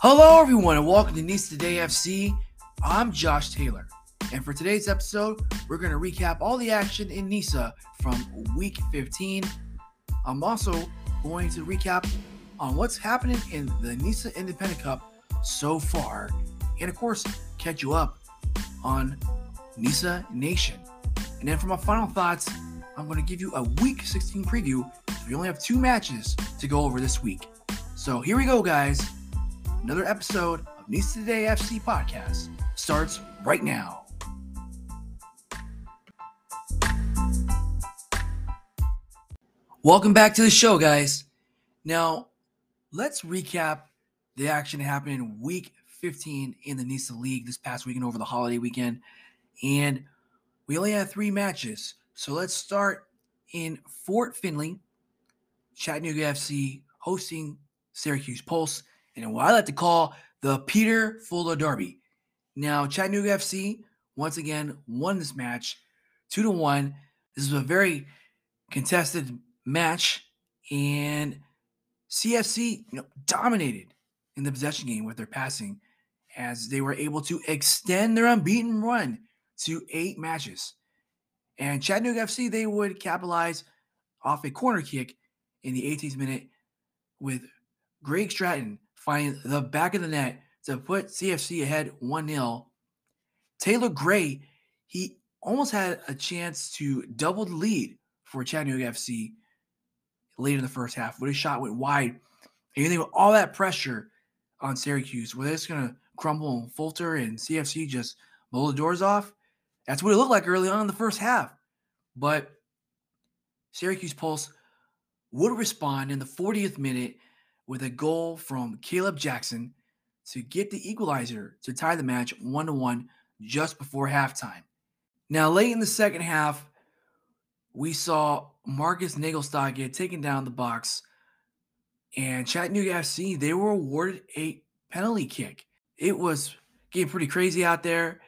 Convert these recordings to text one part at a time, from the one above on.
Hello, everyone, and welcome to NISA Today FC. I'm Josh Taylor, and for today's episode, we're going to recap all the action in NISA from week 15. I'm also going to recap on what's happening in the NISA Independent Cup so far, and of course, catch you up on NISA Nation. And then for my final thoughts, I'm going to give you a week 16 preview. We only have two matches to go over this week. So here we go, guys. Another episode of NISA Today FC podcast starts right now. Welcome back to the show, guys. Now, let's recap the action happening in week 15 in the NISA League this past weekend over the holiday weekend. And we only had three matches. So let's start in Fort Finley, Chattanooga FC hosting Syracuse Pulse, and what I like to call the Peter Fuller Derby. Now, Chattanooga FC once again won this match two to one. This is a very contested match, and CFC you know, dominated in the possession game with their passing as they were able to extend their unbeaten run to eight matches. And Chattanooga FC, they would capitalize off a corner kick in the 18th minute with Greg Stratton finding the back of the net to put CFC ahead 1 0. Taylor Gray, he almost had a chance to double the lead for Chattanooga FC late in the first half, but his shot went wide. And you think with all that pressure on Syracuse, where it's going to crumble and falter and CFC just blow the doors off, that's what it looked like early on in the first half. But Syracuse Pulse would respond in the 40th minute with a goal from Caleb Jackson to get the equalizer to tie the match 1 to 1 just before halftime. Now, late in the second half, we saw Markus Naglestad get taken down the box, and Chattanooga FC, they were awarded a penalty kick. It was getting pretty crazy out there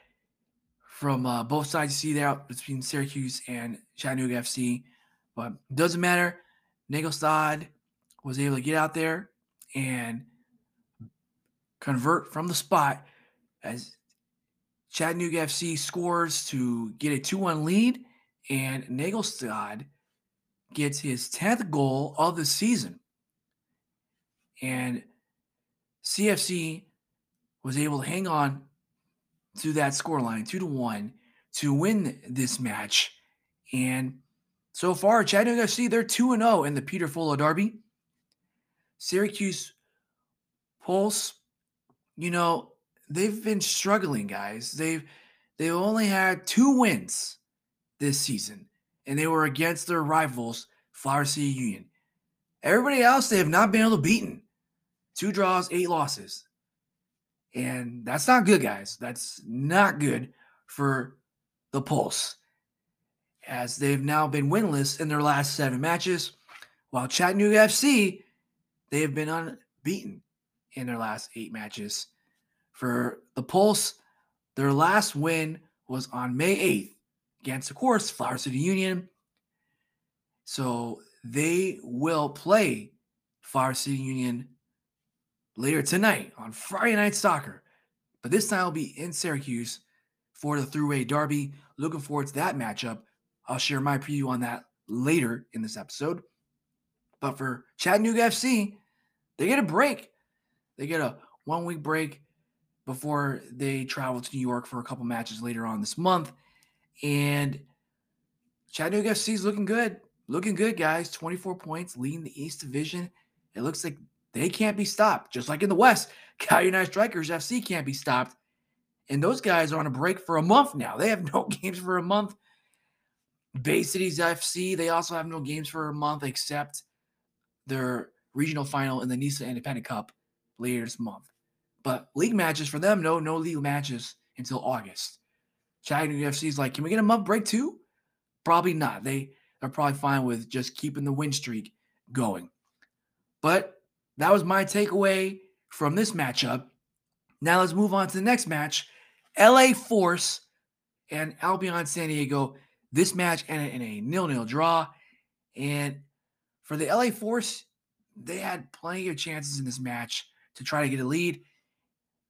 from uh, both sides. You see there between Syracuse and Chattanooga FC, but doesn't matter. Naglestad was able to get out there and convert from the spot as Chattanooga FC scores to get a 2 1 lead, and Naglestad gets his 10th goal of the season. And CFC was able to hang on to that scoreline, two to one, to win this match. And so far, Chattanooga FC, they're 2 0 in the Peter Fuller Derby. Syracuse Pulse, you know, they've been struggling, guys. They've they've only had two wins this season, and they were against their rivals, Flower City Union. Everybody else, they have not been able to beaten. Two draws, eight losses. And that's not good, guys. That's not good for the Pulse, as they've now been winless in their last seven matches, while Chattanooga FC, they have been unbeaten in their last eight matches. For the Pulse, their last win was on May 8th against, of course, Flower City Union. So they will play Flower City Union later tonight on Friday Night Soccer. But this time will be in Syracuse for the Thruway Derby. Looking forward to that matchup. I'll share my preview on that later in this episode. But for Chattanooga FC, they get a break. They get a one week break before they travel to New York for a couple matches later on this month. And Chattanooga FC is looking good. Looking good, guys. 24 points, leading the East Division. It looks like they can't be stopped. Just like in the West, Cal United Strikers FC can't be stopped. And those guys are on a break for a month now. They have no games for a month. Bay Cities FC, they also have no games for a month except their regional final in the NISA Independent Cup later this month. But league matches for them, no, no league matches until August. Chattanooga FC is like, can we get a month break too? Probably not. They are probably fine with just keeping the win streak going. But that was my takeaway from this matchup. Now let's move on to the next match. LA Force and Albion San Diego. This match ended in a nil-nil draw. And for the LA Force, they had plenty of chances in this match to try to get a lead.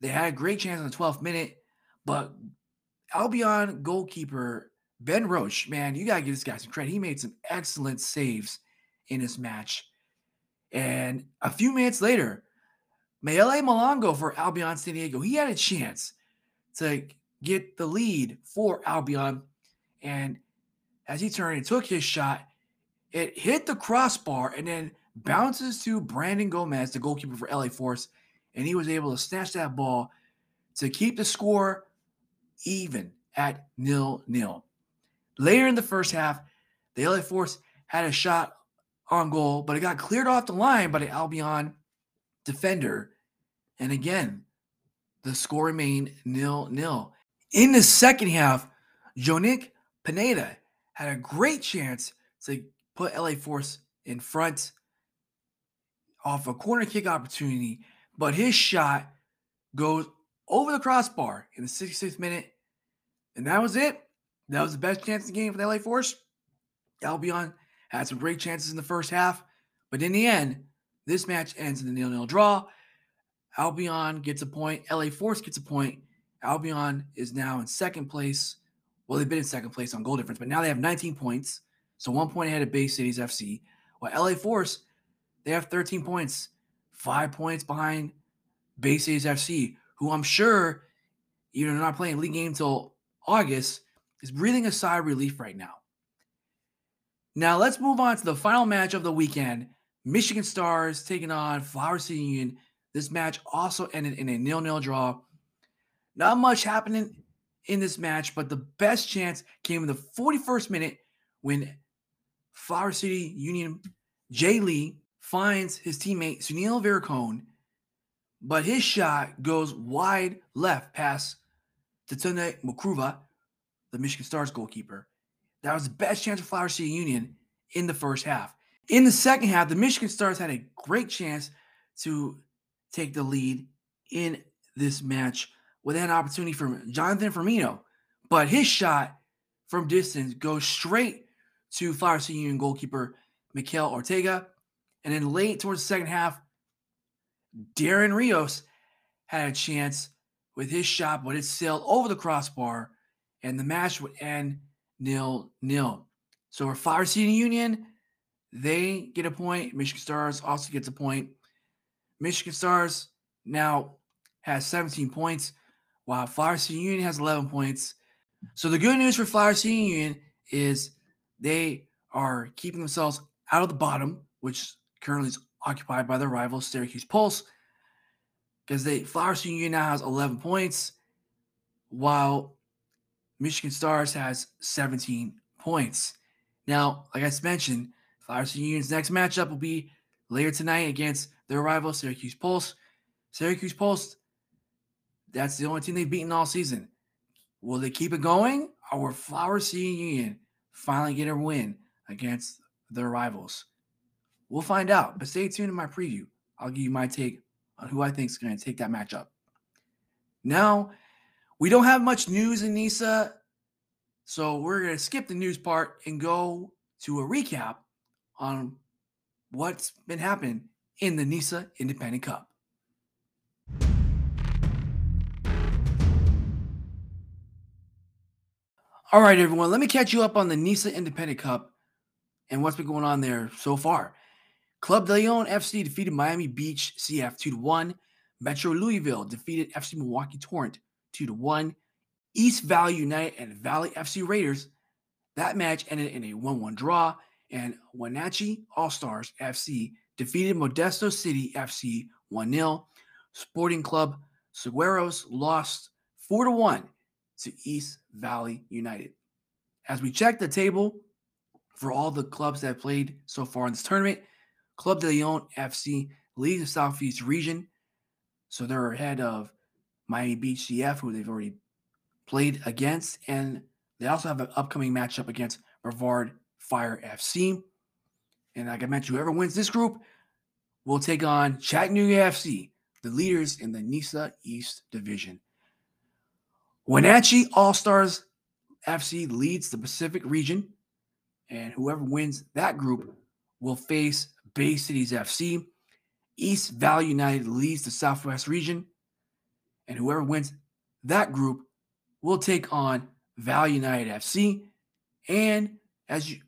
They had a great chance in the 12th minute, but Albion goalkeeper Ben Roche, man, you gotta give this guy some credit. He made some excellent saves in this match. And a few minutes later, Maele Malongo for Albion San Diego, he had a chance to get the lead for Albion. And as he turned and took his shot, it hit the crossbar and then bounces to Brandon Gomez, the goalkeeper for LA Force, and he was able to snatch that ball to keep the score even at nil nil. Later in the first half, the LA Force had a shot on goal, but it got cleared off the line by the Albion defender. And again, the score remained nil nil. In the second half, Jonik Pineda had a great chance to put LA Force in front off a corner kick opportunity, but his shot goes over the crossbar in the 66th minute. And that was it. That was the best chance in the game for the LA Force. Albion had some great chances in the first half, but in the end, this match ends in a nil-nil draw. Albion gets a point. LA Force gets a point. Albion is now in second place. Well, they've been in second place on goal difference, but now they have 19 points. So one point ahead of Bay Cities FC. While LA Force, they have 13 points, five points behind Bay Cities FC, who I'm sure, even though not playing league game until August, is breathing a sigh of relief right now. Now let's move on to the final match of the weekend. Michigan Stars taking on Flower City Union. This match also ended in a nil-nil draw. Not much happening in this match, but the best chance came in the 41st minute when Flower City Union Jay Lee finds his teammate Sunil Viracone, but his shot goes wide left past Tatunde Makruva, the Michigan Stars goalkeeper. That was the best chance for Flower City Union in the first half. In the second half, the Michigan Stars had a great chance to take the lead in this match with an opportunity from Jonathan Firmino, but his shot from distance goes straight to Flower City Union goalkeeper Mikel Ortega. And then late towards the second half, Darren Rios had a chance with his shot, but it sailed over the crossbar, and the match would end nil nil. So for Flower City Union, they get a point. Michigan Stars also gets a point. Michigan Stars now has 17 points, while Flower City Union has 11 points. So the good news for Flower City Union is they are keeping themselves out of the bottom, which currently is occupied by their rival Syracuse Pulse, because they Flower City Union now has 11 points, while Michigan Stars has 17 points. Now, like I mentioned, Flower City Union's next matchup will be later tonight against their rival Syracuse Pulse. Syracuse Pulse, that's the only team they've beaten all season. Will they keep it going, or will Flower City Union finally get a win against their rivals? We'll find out. But stay tuned in my preview. I'll give you my take on who I think is going to take that matchup. Now, we don't have much news in NISA, so we're going to skip the news part and go to a recap on what's been happening in the NISA Independent Cup. All right, everyone, let me catch you up on the NISA Independent Cup and what's been going on there so far. Club de Leon FC defeated Miami Beach CF 2 1. Metro Louisville defeated FC Milwaukee Torrent 2 to 1. East Valley United and Valley FC Raiders. That match ended in a 1 1 draw. And Wenatchee All Stars FC defeated Modesto City FC 1 0. Sporting Club Saguaros lost 4 to 1 to East Valley United. As we check the table for all the clubs that played so far in this tournament, Club de Leon FC leads the Southeast region. So they're ahead of Miami Beach CF, who they've already played against. And they also have an upcoming matchup against Brevard Fire FC. And like I mentioned, whoever wins this group will take on Chattanooga FC, the leaders in the NISA East Division. Wenatchee All Stars FC leads the Pacific region, and whoever wins that group will face Bay Cities FC. East Valley United leads the Southwest region, And whoever wins that group will take on Valley United FC. And as you,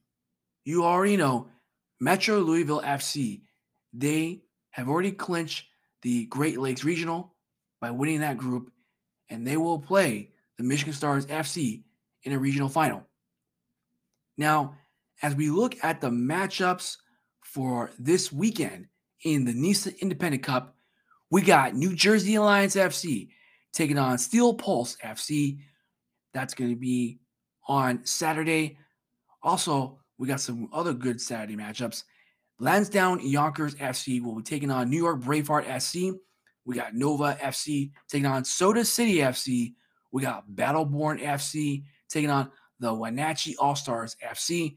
you already know, Metro Louisville FC, they have already clinched the Great Lakes Regional by winning that group, and they will play the Michigan Stars FC in a regional final. Now, as we look at the matchups for this weekend in the NISA Independent Cup, we got New Jersey Alliance FC taking on Steel Pulse FC. That's going to be on Saturday. Also, we got some other good Saturday matchups. Lansdowne Yonkers FC will be taking on New York Braveheart SC. We got Nova FC taking on Soda City FC. We got Battleborn FC taking on the Wenatchee All Stars FC.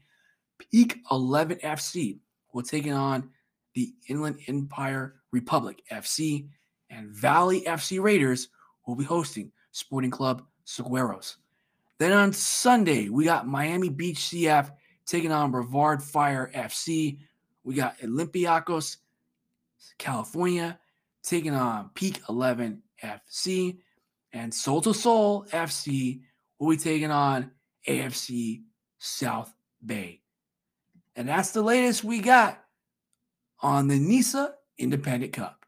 Peak 11 FC will taking on the Inland Empire Republic FC. And Valley FC Raiders will be hosting Sporting Club Saguaros. Then on Sunday, we got Miami Beach CF taking on Brevard Fire FC. We got Olympiacos, California, taking on Peak 11 FC. And Soul to Soul FC will be taking on AFC South Bay. And that's the latest we got on the NISA Independent Cup.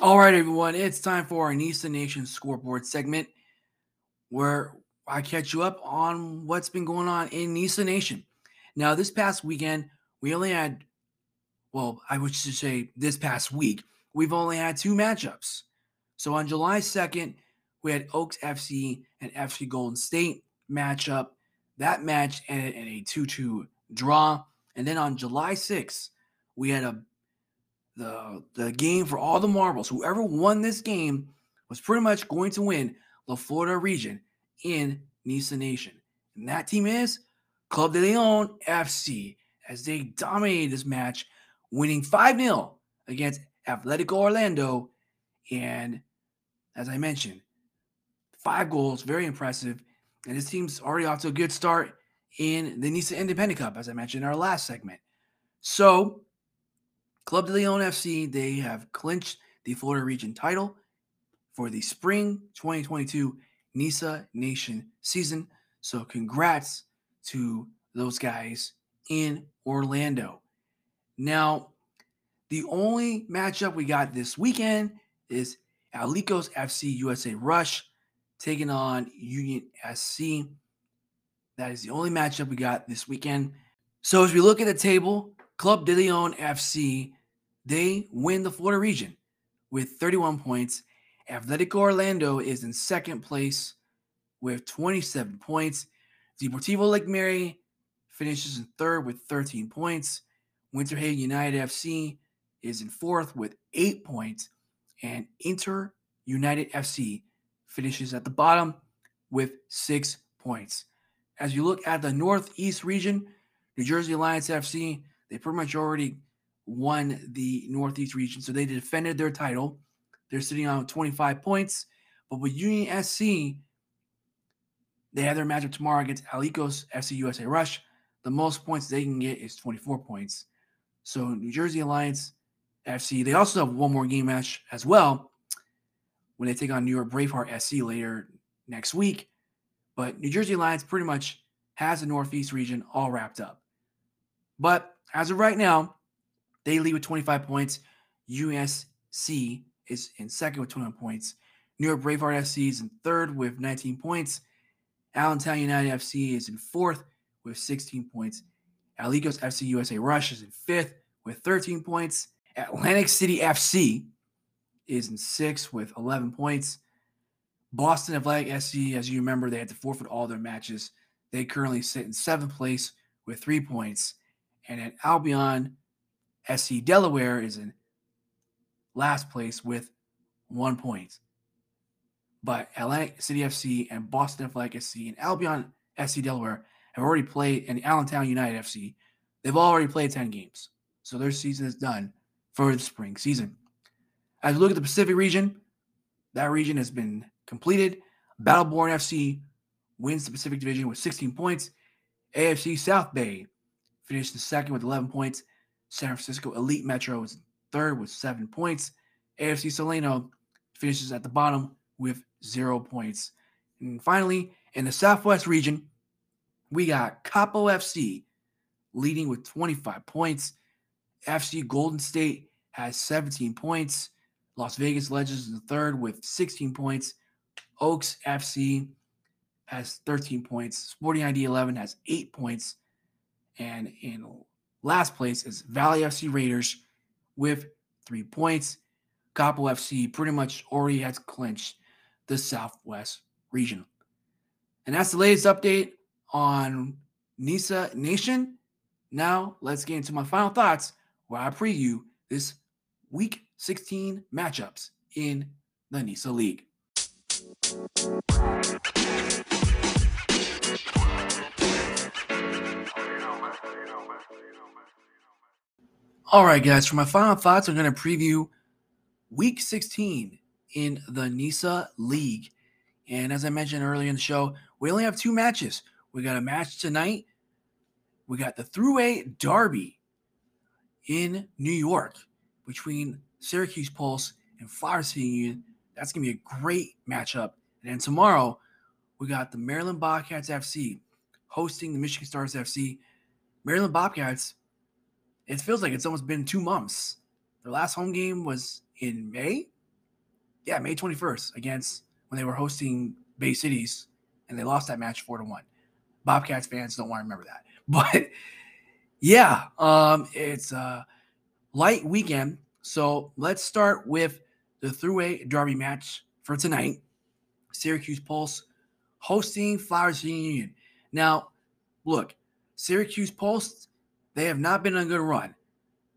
All right, everyone, it's time for our NISA Nation scoreboard segment where I catch you up on what's been going on in NISA Nation. Now, this past weekend, we only had, well, I would say this past week, we've only had two matchups. So on July 2nd, we had Oaks FC and FC Golden State matchup. That match ended in a 2 2 draw. And then on July 6th, we had a the the game for all the marbles. Whoever won this game was pretty much going to win the Florida region in Nisa Nation. And that team is Club de Leon FC as they dominated this match, winning 5 0 against Atletico Orlando. And as I mentioned, five goals, very impressive. And this team's already off to a good start in the Nisa Independent Cup, as I mentioned in our last segment. So Club de Leon FC, they have clinched the Florida region title for the spring 2022 NISA Nation season. So, congrats to those guys in Orlando. Now, the only matchup we got this weekend is Alicos FC USA Rush taking on Union SC. That is the only matchup we got this weekend. So, as we look at the table, Club de Leon FC, they win the Florida region with 31 points. Atletico Orlando is in second place with 27 points. Deportivo Lake Mary finishes in third with 13 points. Winter Haven United FC is in fourth with eight points. And Inter United FC finishes at the bottom with six points. As you look at the Northeast region, New Jersey Alliance FC they pretty much already won the Northeast region, so they defended their title. They're sitting on 25 points. But with Union SC, they have their matchup tomorrow against Alicos FC USA Rush. The most points they can get is 24 points. So New Jersey Alliance FC, they also have one more game match as well when they take on New York Braveheart SC later next week. But New Jersey Alliance pretty much has the Northeast region all wrapped up. But as of right now, they lead with 25 points. USC is in second with 21 points. New York Braveheart FC is in third with 19 points. Allentown United FC is in fourth with 16 points. Alicos FC USA Rush is in fifth with 13 points. Atlantic City FC is in sixth with 11 points. Boston Athletic SC, as you remember, they had to forfeit all their matches. They currently sit in seventh place with three points. And at Albion SC Delaware is in last place with one point. But Atlantic City FC and Boston Athletic SC and Albion SC Delaware have already played, and Allentown United FC, they've already played 10 games. So their season is done for the spring season. As we look at the Pacific region, that region has been completed. Battleborn FC wins the Pacific Division with 16 points. AFC South Bay finished second with 11 points. San Francisco Elite Metro is third with seven points. AFC Solano finishes at the bottom with zero points. And finally, in the Southwest region, we got Capo FC leading with 25 points. FC Golden State has 17 points. Las Vegas Legends is third with 16 points. Oaks FC has 13 points. Sporting ID 11 has eight points. And in last place is Valley FC Raiders with three points. Capo FC pretty much already has clinched the Southwest region. And that's the latest update on NISA Nation. Now, let's get into my final thoughts where I preview this week 16 matchups in the NISA League. All right, guys, for my final thoughts, I'm going to preview week 16 in the NISA League. And as I mentioned earlier in the show, we only have two matches. We got a match tonight. We got the Thruway Derby in New York between Syracuse Pulse and City Union. That's going to be a great matchup. And then tomorrow, we got the Maryland Bobcats FC hosting the Michigan Stars FC. Maryland Bobcats it feels like it's almost been two months. Their last home game was in May. Yeah, May 21st against when they were hosting Bay Cities and they lost that match four to one. Bobcats fans don't want to remember that. But yeah, um, it's a light weekend. So let's start with the Thruway Derby match for tonight. Syracuse Pulse hosting Flowers Union. Now, look, Syracuse Pulse they have not been on a good run.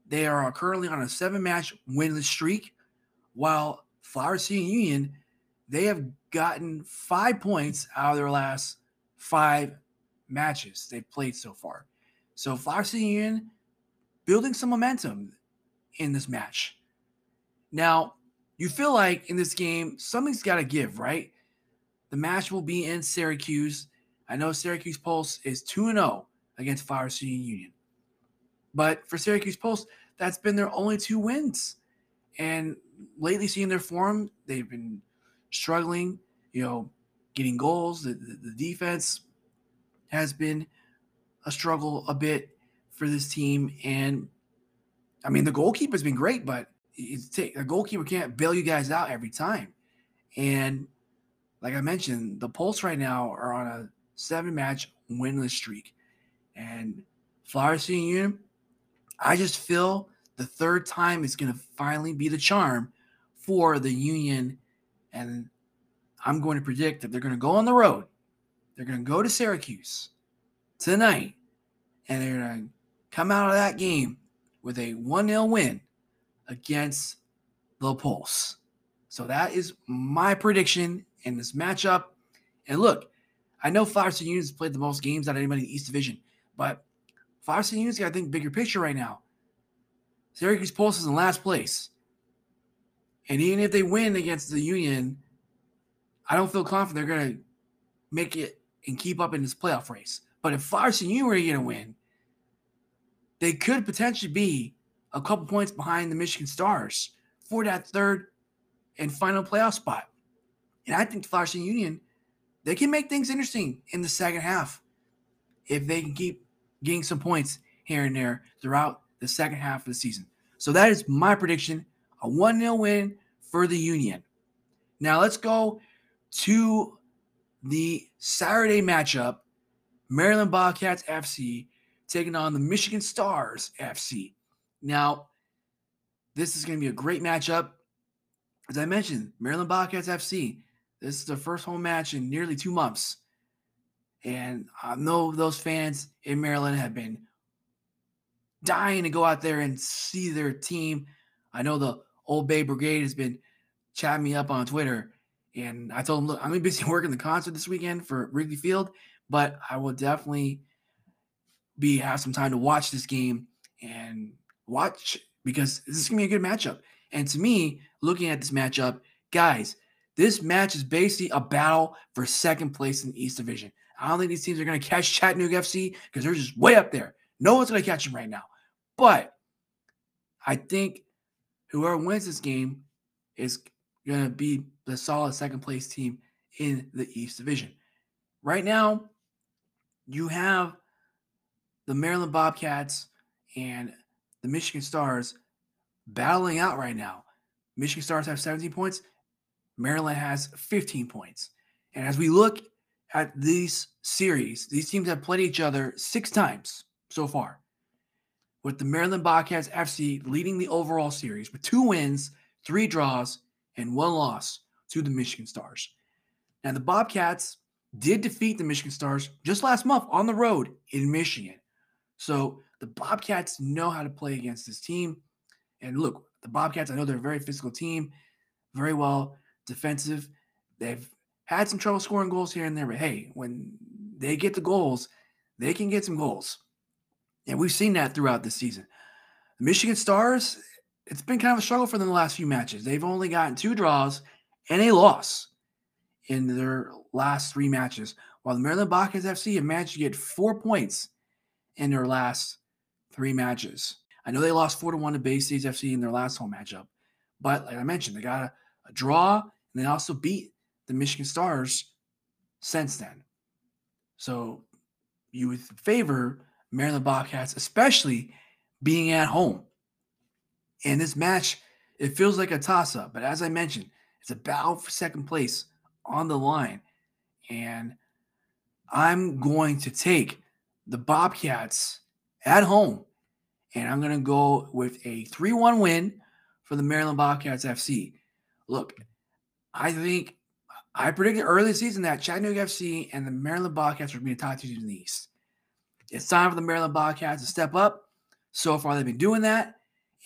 They are currently on a seven match winless streak, while Flower City Union, they have gotten five points out of their last five matches they've played so far. So Flower City Union building some momentum in this match. Now, you feel like in this game, something's got to give, right? The match will be in Syracuse. I know Syracuse Pulse is 2 0 against Flower City Union. But for Syracuse Pulse, that's been their only two wins. And lately, seeing their form, they've been struggling, you know, getting goals. The, the, the defense has been a struggle a bit for this team. And I mean, the goalkeeper's been great, but a goalkeeper can't bail you guys out every time. And like I mentioned, the Pulse right now are on a seven match winless streak. And Flower City Union, I just feel the third time is going to finally be the charm for the Union. And I'm going to predict that they're going to go on the road. They're going to go to Syracuse tonight. And they're going to come out of that game with a 1 0 win against the Pulse. So that is my prediction in this matchup. And look, I know Flower City Union has played the most games out of anybody in the East Division, but Flower City Union's got to think bigger picture right now. Syracuse Pulse is in last place. And even if they win against the Union, I don't feel confident they're going to make it and keep up in this playoff race. But if Flower City Union were going to win, they could potentially be a couple points behind the Michigan Stars for that third and final playoff spot. And I think Flower City Union, they can make things interesting in the second half if they can keep getting some points here and there throughout the second half of the season. So that is my prediction a 1 0 win for the Union. Now let's go to the Saturday matchup Maryland Bobcats FC taking on the Michigan Stars FC. Now, this is going to be a great matchup. As I mentioned, Maryland Bobcats FC, this is the first home match in nearly two months. And I know those fans in Maryland have been dying to go out there and see their team. I know the Old Bay Brigade has been chatting me up on Twitter. And I told them, look, I'm busy working the concert this weekend for Wrigley Field, but I will definitely be have some time to watch this game and watch because this is to be a good matchup. And to me, looking at this matchup, guys, this match is basically a battle for second place in the East Division. I don't think these teams are to catch Chattanooga FC because they're just way up there. No one's to catch them right now. But I think whoever wins this game is to be the solid second place team in the East Division. Right now, you have the Maryland Bobcats and the Michigan Stars battling out right now. Michigan Stars have 17 points, Maryland has 15 points. And as we look at these series, these teams have played each other six times so far, with the Maryland Bobcats FC leading the overall series with two wins, three draws, and one loss to the Michigan Stars. Now, the Bobcats did defeat the Michigan Stars just last month on the road in Michigan. So the Bobcats know how to play against this team. And look, the Bobcats, I know they're a very physical team, very well defensive. They've had some trouble scoring goals here and there, but hey, when they get the goals, they can get some goals. And we've seen that throughout the season. The Michigan Stars, it's been kind of a struggle for them the last few matches. They've only gotten two draws and a loss in their last three matches, while the Maryland Bobcats FC have managed to get four points in their last three matches. I know they lost four to one to Bay States FC in their last home matchup, but like I mentioned, they got a, a draw and they also beat the Michigan Stars since then. So you would favor Maryland Bobcats, especially being at home. In this match, it feels like a toss up, but as I mentioned, it's a battle for second place on the line. And I'm going to take the Bobcats at home, and I'm going to go with a 3 1 win for the Maryland Bobcats FC. Look, I think I predicted early season that Chattanooga FC and the Maryland Bobcats would be the top two teams in the East. It's time for the Maryland Bobcats to step up. So far, they've been doing that,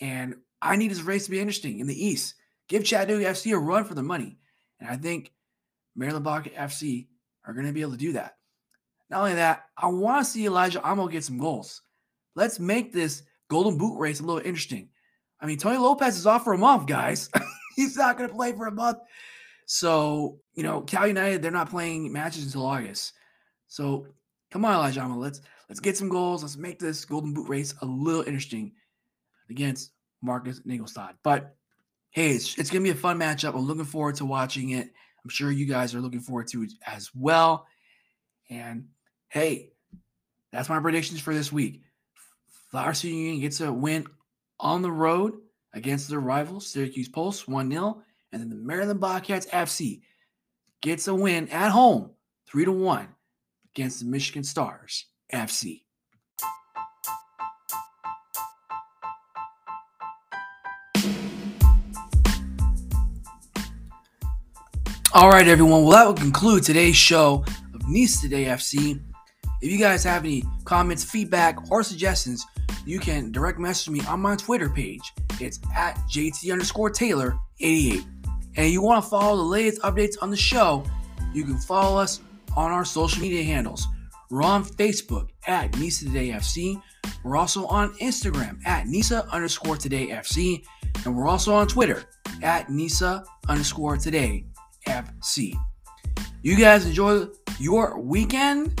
and I need this race to be interesting in the East. Give Chattanooga FC a run for the money, and I think Maryland Bobcats FC are going to be able to do that. Not only that, I want to see Elijah Amo get some goals. Let's make this Golden Boot race a little interesting. I mean, Tony Lopez is off for a month, guys. He's not going to play for a month. So, you know, Cal United, they're not playing matches until August. So come on, Elijah Amo. Let's let's get some goals. Let's make this Golden Boot race a little interesting against Markus Naglestad. But hey, it's, it's going to be a fun matchup. I'm looking forward to watching it. I'm sure you guys are looking forward to it as well. And hey, that's my predictions for this week. Flower Union gets a win on the road against their rival, Syracuse Pulse, 1 0. And then the Maryland Bobcats FC gets a win at home, 3 to 1 against the Michigan Stars FC. All right, everyone. Well, that will conclude today's show of NISA Today FC. If you guys have any comments, feedback, or suggestions, you can direct message me on my Twitter page. It's at JT underscore Taylor 88. And if you want to follow the latest updates on the show, you can follow us on our social media handles. We're on Facebook at Nisa Today FC. We're also on Instagram at Nisa underscore Today FC. And we're also on Twitter at Nisa underscore Today FC. You guys enjoy your weekend,